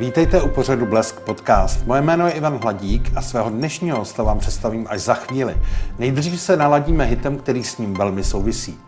Vítejte u pořadu Blesk Podcast. Moje jméno je Ivan Hladík a svého dnešního hosta vám představím až za chvíli. Nejdřív se naladíme hitem, který s ním velmi souvisí.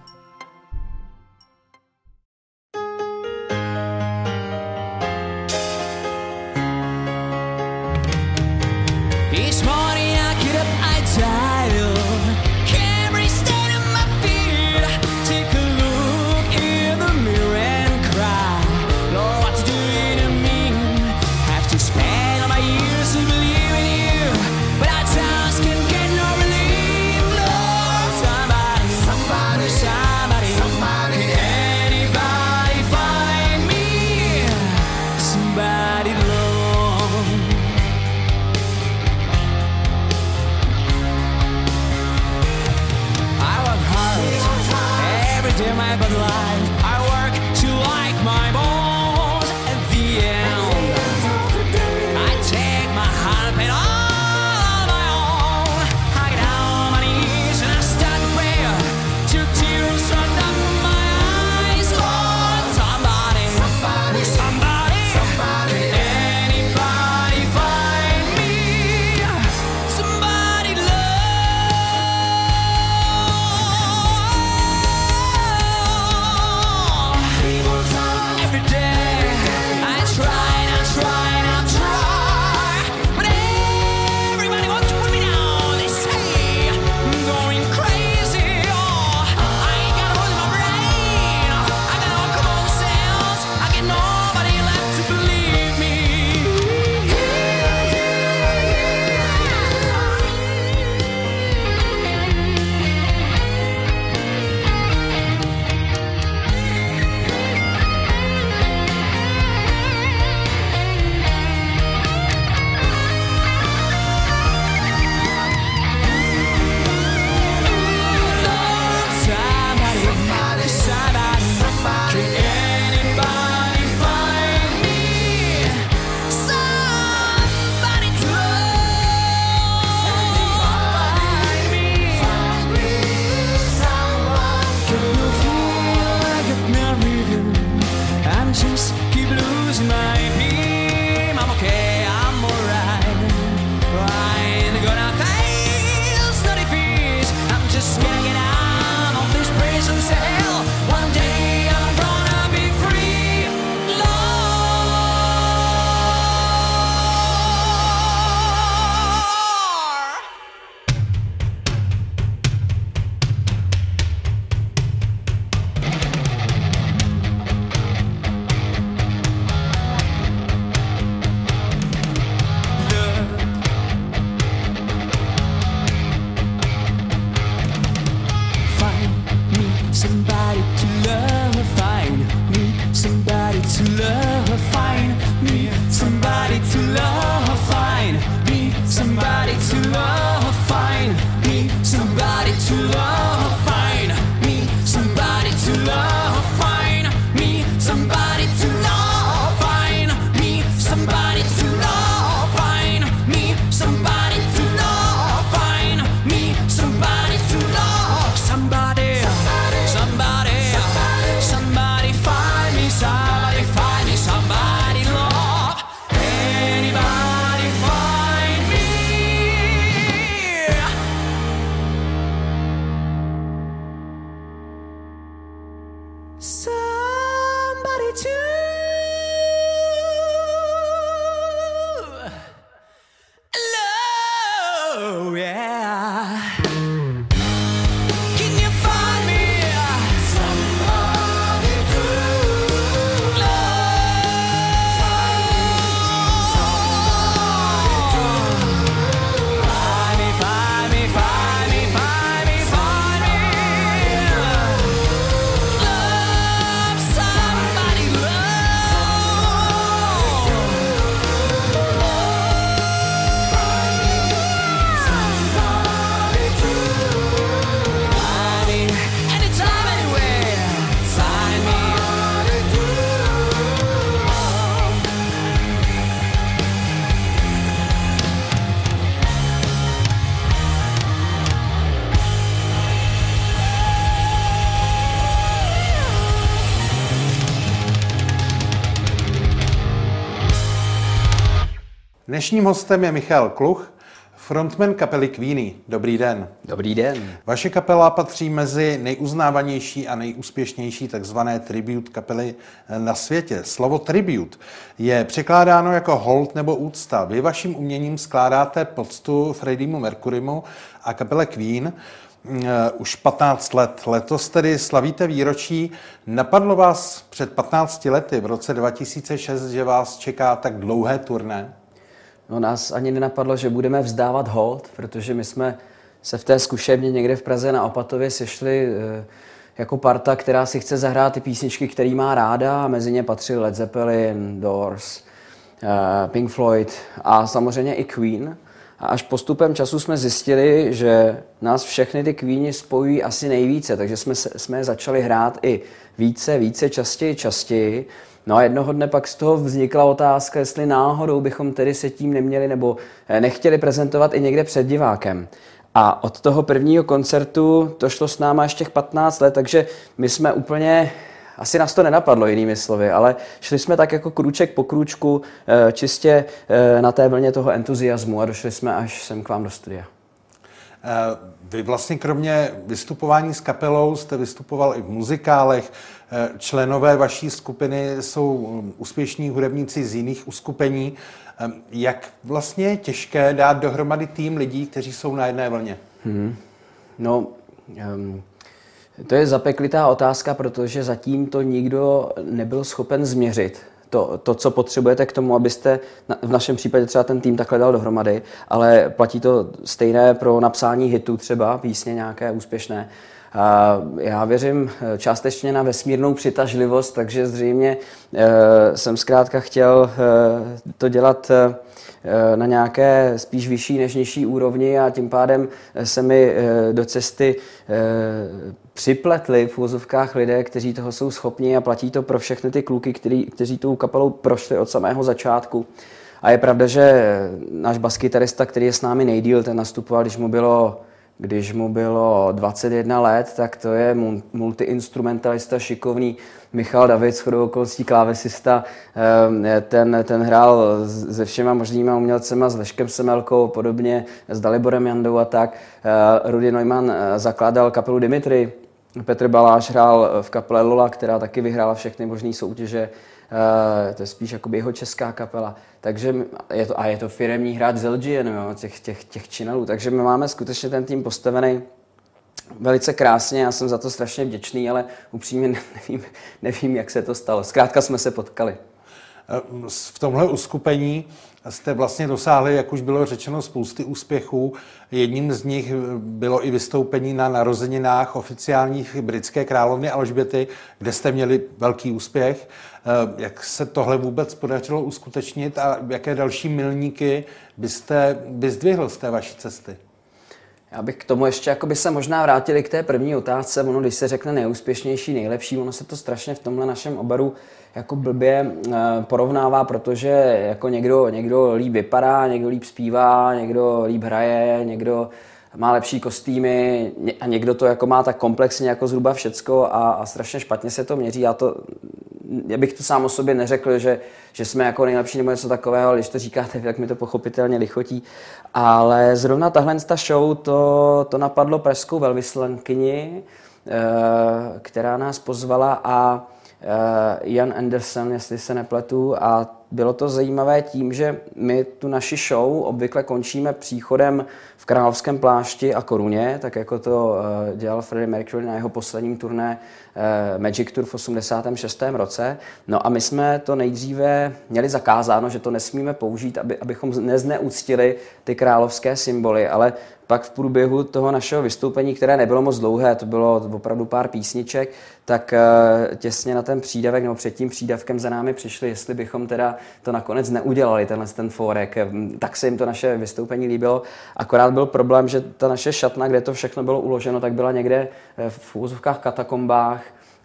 Dnešním hostem je Michal Kluch, frontman kapely Queenie. Dobrý den. Dobrý den. Vaše kapela patří mezi nejuznávanější a nejúspěšnější takzvané tribute kapely na světě. Slovo tribute je překládáno jako hold nebo úcta. Vy vaším uměním skládáte poctu Freddímu Mercurymu a kapele Queen mm, už 15 let. Letos tedy slavíte výročí. Napadlo vás před 15 lety, v roce 2006, že vás čeká tak dlouhé turné? No nás ani nenapadlo, že budeme vzdávat hold, protože my jsme se v té zkušebně někde v Praze na Opatově sešli eh, jako parta, která si chce zahrát ty písničky, který má ráda a mezi ně patřil Led Zeppelin, Doors, eh, Pink Floyd a samozřejmě i Queen. A až postupem času jsme zjistili, že nás všechny ty Queeny spojují asi nejvíce, takže jsme, jsme začali hrát i více, více, častěji, častěji. No a jednoho dne pak z toho vznikla otázka, jestli náhodou bychom tedy se tím neměli nebo eh, nechtěli prezentovat i někde před divákem. A od toho prvního koncertu to šlo s náma ještě těch 15 let, takže my jsme úplně, asi nás to nenapadlo jinými slovy, ale šli jsme tak jako krůček po krůčku eh, čistě eh, na té vlně toho entuziasmu a došli jsme až sem k vám do studia. Vy vlastně kromě vystupování s kapelou jste vystupoval i v muzikálech. Členové vaší skupiny jsou úspěšní hudebníci z jiných uskupení. Jak vlastně je těžké dát dohromady tým lidí, kteří jsou na jedné vlně? Hmm. No, um, to je zapeklitá otázka, protože zatím to nikdo nebyl schopen změřit to, to, co potřebujete k tomu, abyste v našem případě třeba ten tým takhle dal dohromady, ale platí to stejné pro napsání hitu třeba, písně nějaké úspěšné. Já věřím eh, částečně na vesmírnou přitažlivost, takže zřejmě eh, jsem zkrátka chtěl eh, to dělat na nějaké spíš vyšší než nižší úrovni a tím pádem se mi do cesty připletli v úvozovkách lidé, kteří toho jsou schopni a platí to pro všechny ty kluky, který, kteří tou kapelou prošli od samého začátku. A je pravda, že náš baskytarista, který je s námi nejdíl, ten nastupoval, když mu bylo když mu bylo 21 let, tak to je multiinstrumentalista šikovný Michal David, shodou okolností klávesista. Ehm, ten, ten hrál se všema možnýma umělcema, s Leškem Semelkou, podobně s Daliborem Jandou a tak. Ehm, Rudy Neumann eh, zakládal kapelu Dimitri, Petr Baláš hrál v kapele Lola, která taky vyhrála všechny možné soutěže. Uh, to je spíš jako jeho česká kapela. Takže je to, a je to firemní hráč z LGN, jo, těch, těch, těch činelů. Takže my máme skutečně ten tým postavený velice krásně, já jsem za to strašně vděčný, ale upřímně nevím, nevím, jak se to stalo. Zkrátka jsme se potkali. Eh, v tomhle uskupení jste vlastně dosáhli, jak už bylo řečeno, spousty úspěchů. Jedním z nich bylo i vystoupení na narozeninách oficiálních britské královny Alžběty, kde jste měli velký úspěch. Eh, jak se tohle vůbec podařilo uskutečnit a jaké další milníky byste vyzdvihl z té vaší cesty? Já bych k tomu ještě jako by se možná vrátili k té první otázce. Ono, když se řekne nejúspěšnější, nejlepší, ono se to strašně v tomhle našem obaru jako blbě eh, porovnává, protože jako někdo, někdo líp vypadá, někdo líp zpívá, někdo líp hraje, někdo má lepší kostýmy a někdo to jako má tak komplexně jako zhruba všecko a, a strašně špatně se to měří. Já, to, já bych to sám o sobě neřekl, že, že jsme jako nejlepší nebo něco takového, ale když to říkáte, tak mi to pochopitelně lichotí. Ale zrovna tahle ta show, to, to napadlo pražskou velvyslankyni, eh, která nás pozvala a Eh, Jan Anderson, jestli se nepletu, a bylo to zajímavé tím, že my tu naši show obvykle končíme příchodem v královském plášti a koruně, tak jako to eh, dělal Freddie Mercury na jeho posledním turné eh, Magic Tour v 86. roce. No a my jsme to nejdříve měli zakázáno, že to nesmíme použít, aby, abychom nezneuctili ty královské symboly, ale pak v průběhu toho našeho vystoupení, které nebylo moc dlouhé, to bylo opravdu pár písniček, tak eh, těsně na ten přídavek nebo před tím přídavkem za námi přišli, jestli bychom teda to nakonec neudělali, tenhle ten fórek. Tak se jim to naše vystoupení líbilo. Akorát byl problém, že ta naše šatna, kde to všechno bylo uloženo, tak byla někde eh, v úzovkách katakombách,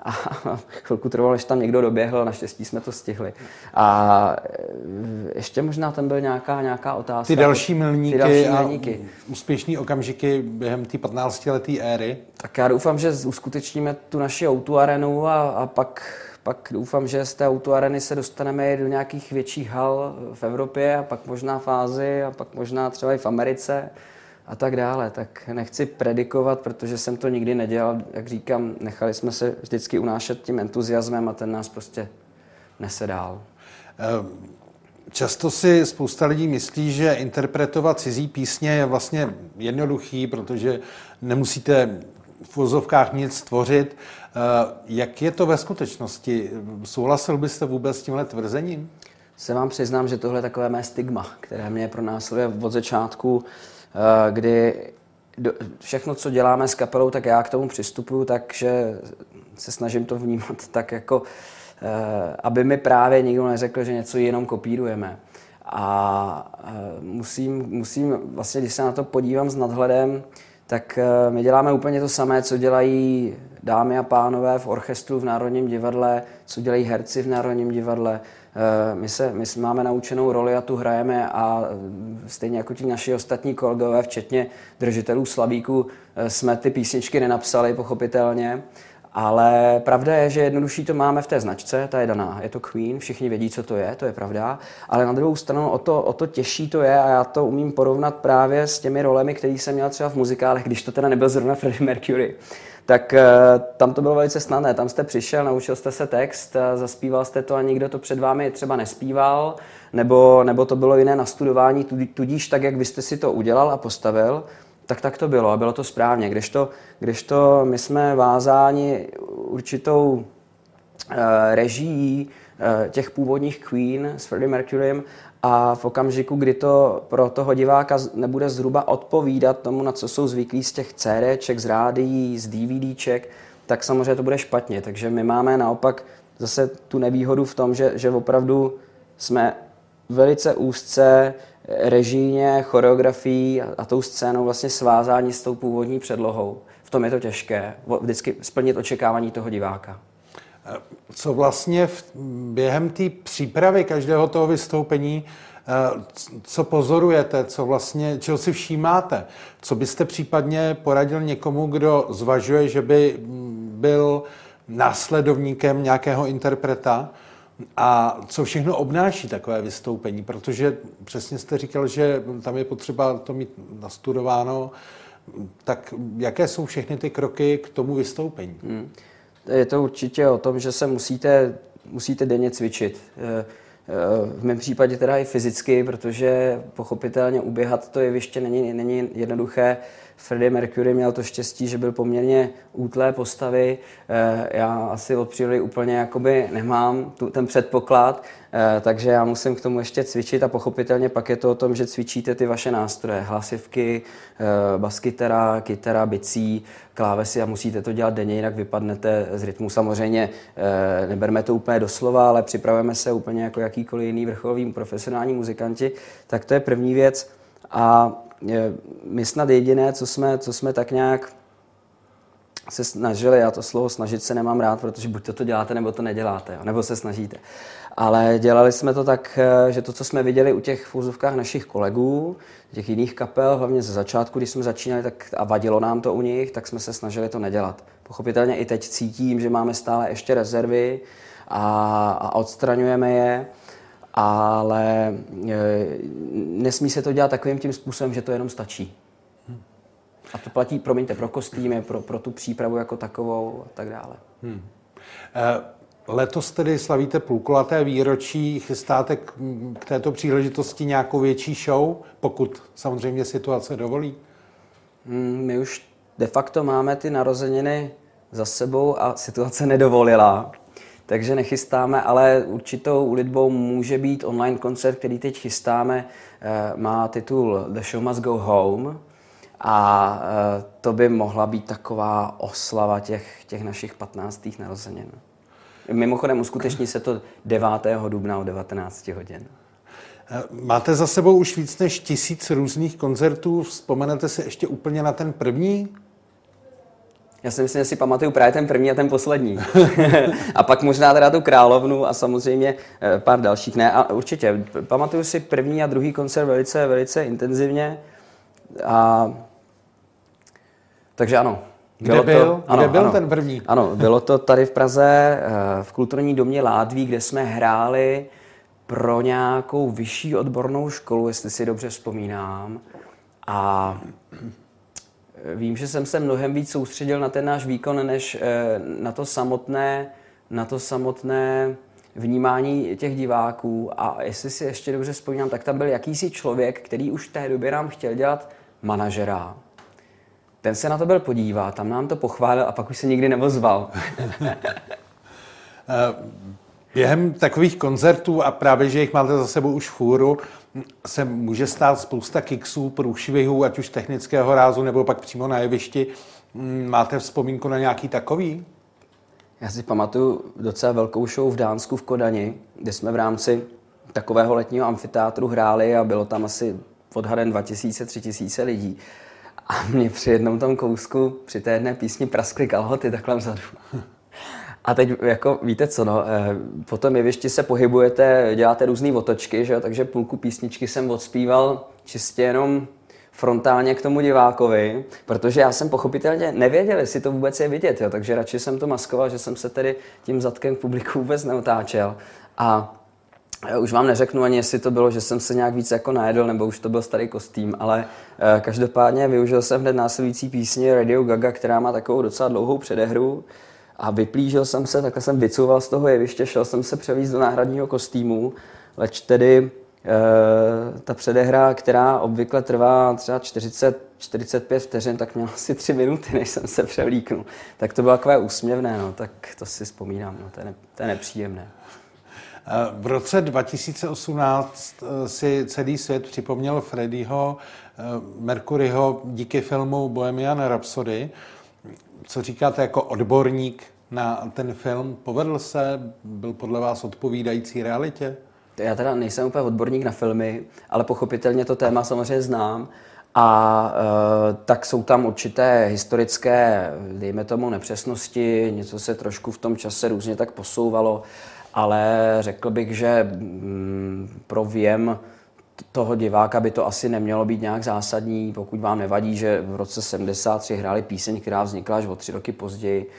a chvilku trvalo, než tam někdo doběhl, naštěstí jsme to stihli. A e, ještě možná tam byl nějaká, nějaká otázka. Ty další milníky, ty další milníky. a úspěšný okamžiky během té 15 leté éry. Tak já doufám, že uskutečníme tu naši auto arenu a, a pak pak doufám, že z té autoareny se dostaneme i do nějakých větších hal v Evropě a pak možná v Ázii a pak možná třeba i v Americe a tak dále. Tak nechci predikovat, protože jsem to nikdy nedělal. Jak říkám, nechali jsme se vždycky unášet tím entuziasmem a ten nás prostě nese dál. Často si spousta lidí myslí, že interpretovat cizí písně je vlastně jednoduchý, protože nemusíte v vozovkách nic tvořit. Eh, jak je to ve skutečnosti? Souhlasil byste vůbec s tímhle tvrzením? Se vám přiznám, že tohle je takové mé stigma, které mě pronásleduje od začátku, kdy všechno, co děláme s kapelou, tak já k tomu přistupuju, takže se snažím to vnímat tak jako Eh, aby mi právě nikdo neřekl, že něco jenom kopírujeme. A eh, musím, musím, vlastně když se na to podívám s nadhledem, tak eh, my děláme úplně to samé, co dělají dámy a pánové v orchestru v Národním divadle, co dělají herci v Národním divadle. My, se, my máme naučenou roli a tu hrajeme a stejně jako ti naši ostatní kolegové, včetně držitelů slabíků, jsme ty písničky nenapsali, pochopitelně, ale pravda je, že jednodušší to máme v té značce, ta je daná. Je to Queen, všichni vědí, co to je, to je pravda. Ale na druhou stranu o to, o to těžší to je a já to umím porovnat právě s těmi rolemi, které jsem měl třeba v muzikálech, když to teda nebyl zrovna Freddie Mercury. Tak uh, tam to bylo velice snadné. Tam jste přišel, naučil jste se text, uh, zaspíval jste to a nikdo to před vámi třeba nespíval, nebo, nebo to bylo jiné nastudování, tudíž tak, jak vy jste si to udělal a postavil, tak tak to bylo a bylo to správně. Kdežto, kdežto my jsme vázáni určitou uh, režií těch původních Queen s Freddie Mercurym a v okamžiku, kdy to pro toho diváka nebude zhruba odpovídat tomu, na co jsou zvyklí z těch CDček, z rádií, z DVDček, tak samozřejmě to bude špatně. Takže my máme naopak zase tu nevýhodu v tom, že, že opravdu jsme velice úzce režijně, choreografií a, a tou scénou vlastně svázání s tou původní předlohou. V tom je to těžké, vždycky splnit očekávání toho diváka. Co vlastně v, během té přípravy každého toho vystoupení, eh, co pozorujete, co vlastně, čeho si všímáte? Co byste případně poradil někomu, kdo zvažuje, že by byl následovníkem nějakého interpreta? A co všechno obnáší takové vystoupení? Protože přesně jste říkal, že tam je potřeba to mít nastudováno. Tak jaké jsou všechny ty kroky k tomu vystoupení? Hmm. Je to určitě o tom, že se musíte, musíte denně cvičit. Eh, eh, v mém případě teda i fyzicky, protože pochopitelně uběhat to jeviště není, není jednoduché. Freddie Mercury měl to štěstí, že byl poměrně útlé postavy. Eh, já asi od přírody úplně jakoby nemám tu, ten předpoklad, takže já musím k tomu ještě cvičit a pochopitelně pak je to o tom, že cvičíte ty vaše nástroje, hlasivky, eh, baskytara, kytara, bicí, klávesy a musíte to dělat denně, jinak vypadnete z rytmu. Samozřejmě neberme to úplně doslova, ale připravujeme se úplně jako jakýkoliv jiný vrcholový profesionální muzikanti. Tak to je první věc. A my snad jediné, co jsme, co jsme tak nějak se snažili, já to slovo snažit se nemám rád, protože buď to, to děláte, nebo to neděláte, jo, nebo se snažíte. Ale dělali jsme to tak, eh, že to, co jsme viděli u těch fúzovkách našich kolegů, těch jiných kapel, hlavně ze začátku, když jsme začínali tak, a vadilo nám to u nich, tak jsme se snažili to nedělat. Pochopitelně i teď cítím, že máme stále ještě rezervy a, a odstraňujeme je ale e, nesmí se to dělat takovým tím způsobem, že to jenom stačí. A to platí, promiňte, pro kostýmy, pro, pro tu přípravu jako takovou a tak dále. Hmm. E, letos tedy slavíte půlkulaté výročí, chystáte k, k této příležitosti nějakou větší show, pokud samozřejmě situace dovolí? Hmm, my už de facto máme ty narozeniny za sebou a situace nedovolila takže nechystáme, ale určitou ulitbou může být online koncert, který teď chystáme. Eh, má titul The Show Must Go Home a eh, to by mohla být taková oslava těch, těch našich 15. narozenin. Mimochodem uskuteční se to 9. dubna o 19 hodin. Eh, máte za sebou už víc než tisíc různých koncertů. Vzpomenete si ještě úplně na ten první? Já si myslím, že si pamatuju právě ten první a ten poslední. a pak možná teda tu královnu a samozřejmě eh, pár dalších. Ne, a určitě. Pamatuju si první a druhý koncert velice, velice intenzivně. A... Takže ano, Kde Bylo to- byl? ano, Kde byl ano. ten první? Ano, bylo to tady v Praze eh, v kulturní domě Ládví, kde jsme hráli pro nějakou vyšší odbornou školu, jestli si dobře vzpomínám. A eh, vím, že jsem se mnohem víc soustředil na ten náš výkon, než eh, na to samotné, na to samotné vnímání těch diváků. A jestli si ještě dobře vzpomínám, tak tam byl jakýsi člověk, který už v té době nám chtěl dělat manažera. Ten se na to byl podívat, tam nám to pochválil a pak už se nikdy neozval. Během takových koncertů a právě, že jich máte za sebou už fůru, se může stát spousta kiksů, průšvihů, ať už technického rázu, nebo pak přímo na jevišti. Mm, Máte vzpomínku na nějaký takový? Já si pamatuju docela velkou show v Dánsku v Kodani, kde jsme v rámci takového letního amfiteátru hráli a bylo tam asi odhadem 2000-3000 lidí. A mě při jednom tom kousku, při té jedné písni praskly kalhoty takhle vzadu. A teď, jako víte co, no, eh, po tom jevišti se pohybujete, děláte různé otočky, že takže půlku písničky jsem odspíval čistě jenom frontálně k tomu divákovi, protože já jsem pochopitelně nevěděl, jestli to vůbec je vidět, jo? takže radši jsem to maskoval, že jsem se tedy tím zadkem k publiku vůbec neotáčel. A já už vám neřeknu ani, jestli to bylo, že jsem se nějak víc jako najedl, nebo už to byl starý kostým, ale eh, každopádně využil jsem hned následující písně Radio Gaga, která má takovou docela dlouhou předehru a vyplížil jsem se, takhle jsem vycouval z toho jeviště, šel jsem se převízt do náhradního kostýmu, leč tedy eh, ta předehra, která obvykle trvá třeba 40-45 vteřin, tak měla asi 3 minuty, než jsem se převlíknul. Tak to bylo takové úsměvné, no, tak to si vzpomínám, no, to, je ne, to je nepříjemné. Eh, V roce 2018 eh, si celý svět připomněl Freddieho eh, Mercuryho díky filmu Bohemian Rhapsody. Co říkáte jako odborník na ten film? Povedl se? Byl podle vás odpovídající realitě? Já teda nejsem úplně odborník na filmy, ale pochopitelně to téma samozřejmě znám. A e, tak jsou tam určité historické, dejme tomu, nepřesnosti, něco se trošku v tom čase různě tak posouvalo, ale řekl bych, že mm, pro věm toho diváka by to asi nemělo být nějak zásadní, pokud vám nevadí, že v roce 73 hráli píseň, která vznikla až o tři roky později.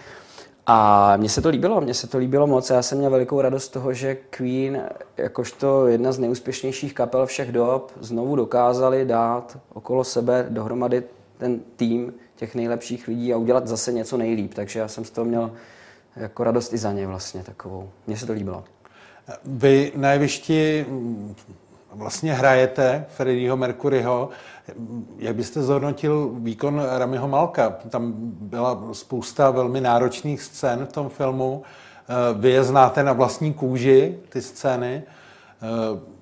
A mně se to líbilo, mně se to líbilo moc. Já jsem měl velikou radost z toho, že Queen, jakožto jedna z nejúspěšnějších kapel všech dob, znovu dokázali dát okolo sebe dohromady ten tým těch nejlepších lidí a udělat zase něco nejlíp. Takže já jsem z toho měl jako radost i za ně vlastně takovou. Mně se to líbilo. Vy na jevišti mm, vlastně hrajete Freddieho Mercuryho. Jak byste zhodnotil výkon Ramiho Malka? Tam byla spousta velmi náročných scén v tom filmu. Eh, Vy je znáte na vlastní kůži, ty scény. Eh,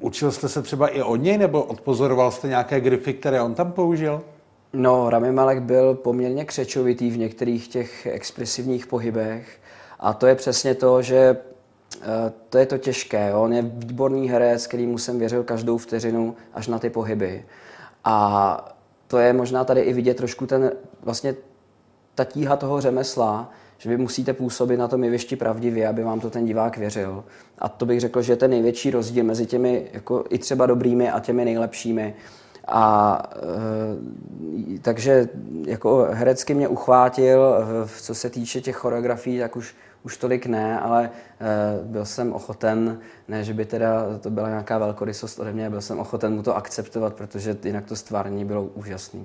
Učil jste se třeba i od něj, nebo odpozoroval jste nějaké grify, které on tam použil? No, Rami Malek byl poměrně křečovitý v některých těch expresivních pohybech a to je přesně to, že eh, to je to těžké. On je výborný herec, kterýmu jsem věřil každou vteřinu až na ty pohyby. A to je možná tady i vidět trošku ten, vlastně ta tíha toho řemesla, že vy musíte působit na tom jevišti pravdivě, aby vám to ten divák věřil. A to bych řekl, že je ten největší rozdíl mezi těmi jako i třeba dobrými a těmi nejlepšími. A e, takže jako herecky mě uchvátil, v- co se týče těch choreografií, tak už, už tolik ne, ale e, byl jsem ochoten, ne, že by teda to byla nějaká velkorysost ode mě, byl jsem ochoten mu to akceptovat, protože jinak to stvárnění bylo úžasné.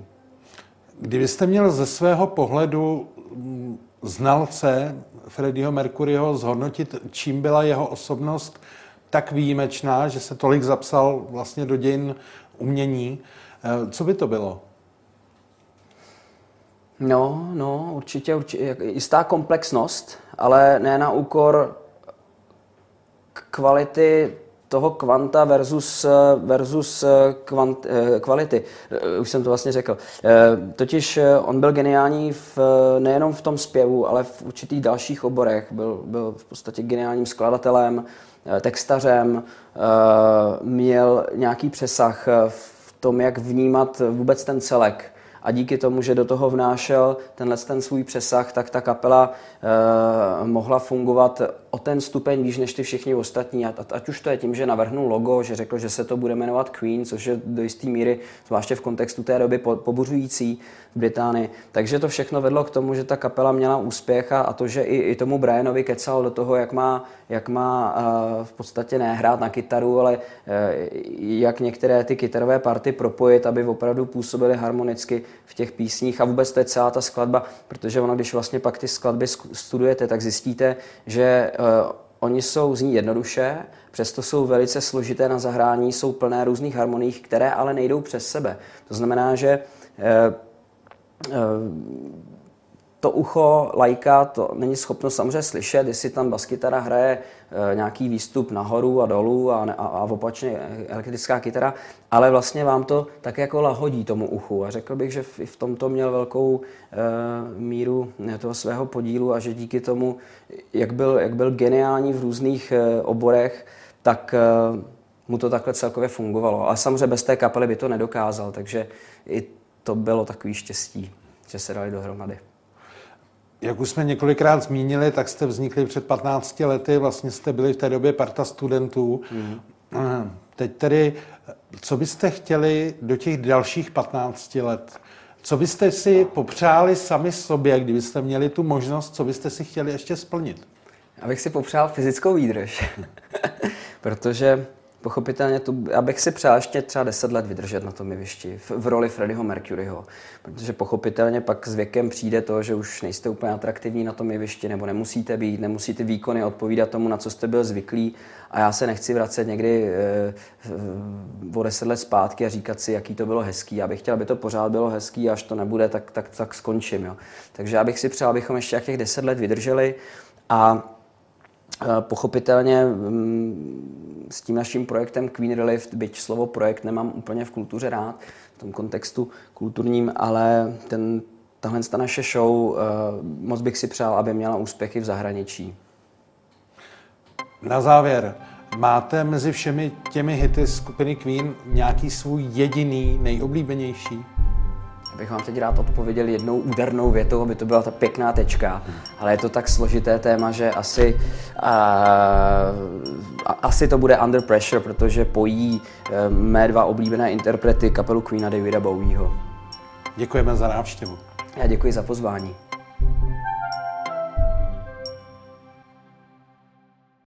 Kdybyste měl ze svého pohledu mm, znalce Freddieho Mercuryho zhodnotit, čím byla jeho osobnost tak výjimečná, že se tolik zapsal vlastně do dějin umění, eh, co by to bylo? No, no, určitě, určitě jistá komplexnost, ale ne na úkor kvality toho kvanta versus, versus kvant, eh, kvality. Eh, Už jsem to vlastně řekl. Eh, Totiž eh, on byl geniální v, nejenom v tom zpěvu, ale v určitých dalších oborech. Byl, byl v podstatě geniálním skladatelem, eh, textařem, eh, měl nějaký přesah eh, v tom, jak vnímat vůbec ten celek. A díky tomu, že do toho vnášel tenhle ten svůj přesah, tak ta kapela eh, mohla fungovat o ten stupeň výš než ty všichni ostatní. Ať, ať už to je tím, že navrhnul logo, že řekl, že se to bude jmenovat Queen, což je do jisté míry, zvláště v kontextu té doby, po, pobuřující v Británii. Takže to všechno vedlo k tomu, že ta kapela měla úspěch a, a to, že i, i tomu Brianovi kecal do toho, jak má, jak má uh, v podstatě nehrát na kytaru, ale uh, jak některé ty kytarové party propojit, aby opravdu působily harmonicky v těch písních a vůbec to je celá ta skladba, protože ono, když vlastně pak ty skladby studujete, tak zjistíte, že uh, oni jsou zní jednoduše, přesto jsou velice složité na zahrání, jsou plné různých harmonií, které ale nejdou přes sebe. To znamená, že uh, uh, to ucho lajka to není schopno samozřejmě slyšet, jestli tam baskytara hraje e, nějaký výstup nahoru a dolů a, a, a opačně elektrická kytara, ale vlastně vám to tak jako lahodí tomu uchu a řekl bych, že v, v tomto měl velkou e, míru toho svého podílu a že díky tomu, jak byl, jak byl geniální v různých e, oborech, tak e, mu to takhle celkově fungovalo. Ale samozřejmě bez té kapely by to nedokázal, takže i to bylo takový štěstí, že se dali dohromady. Jak už jsme několikrát zmínili, tak jste vznikli před 15 lety, vlastně jste byli v té době parta studentů. Mm. Teď tedy, co byste chtěli do těch dalších 15 let? Co byste si popřáli sami sobě, kdybyste měli tu možnost, co byste si chtěli ještě splnit? Abych si popřál fyzickou výdrž, protože pochopitelně tu, abych si přál ještě třeba 10 let vydržet na tom jevišti v, v roli Freddieho Mercuryho, protože pochopitelně pak s věkem přijde to, že už nejste úplně atraktivní na tom jevišti, nebo nemusíte být, nemusíte výkony odpovídat tomu, na co jste byl zvyklý a já se nechci vracet někdy e, o 10 let zpátky a říkat si, jaký to bylo hezký. Já bych chtěl, aby to pořád bylo hezký a až to nebude, tak, tak, tak skončím. Jo. Takže já bych si přál, abychom ještě těch 10 let vydrželi a Pochopitelně mm, s tím naším projektem Queen Relief, byť slovo projekt nemám úplně v kultuře rád, v tom kontextu kulturním, ale ten, tahle ta naše show, moc bych si přál, aby měla úspěchy v zahraničí. Na závěr, máte mezi všemi těmi hity skupiny Queen nějaký svůj jediný, nejoblíbenější? Bych vám teď rád odpověděl jednou údernou větou, aby to byla ta pěkná tečka, ale je to tak složité téma, že asi, uh, asi to bude Under Pressure, protože pojí uh, mé dva oblíbené interprety kapelu Queen a Davida Bowieho. Děkujeme za návštěvu. Já děkuji za pozvání.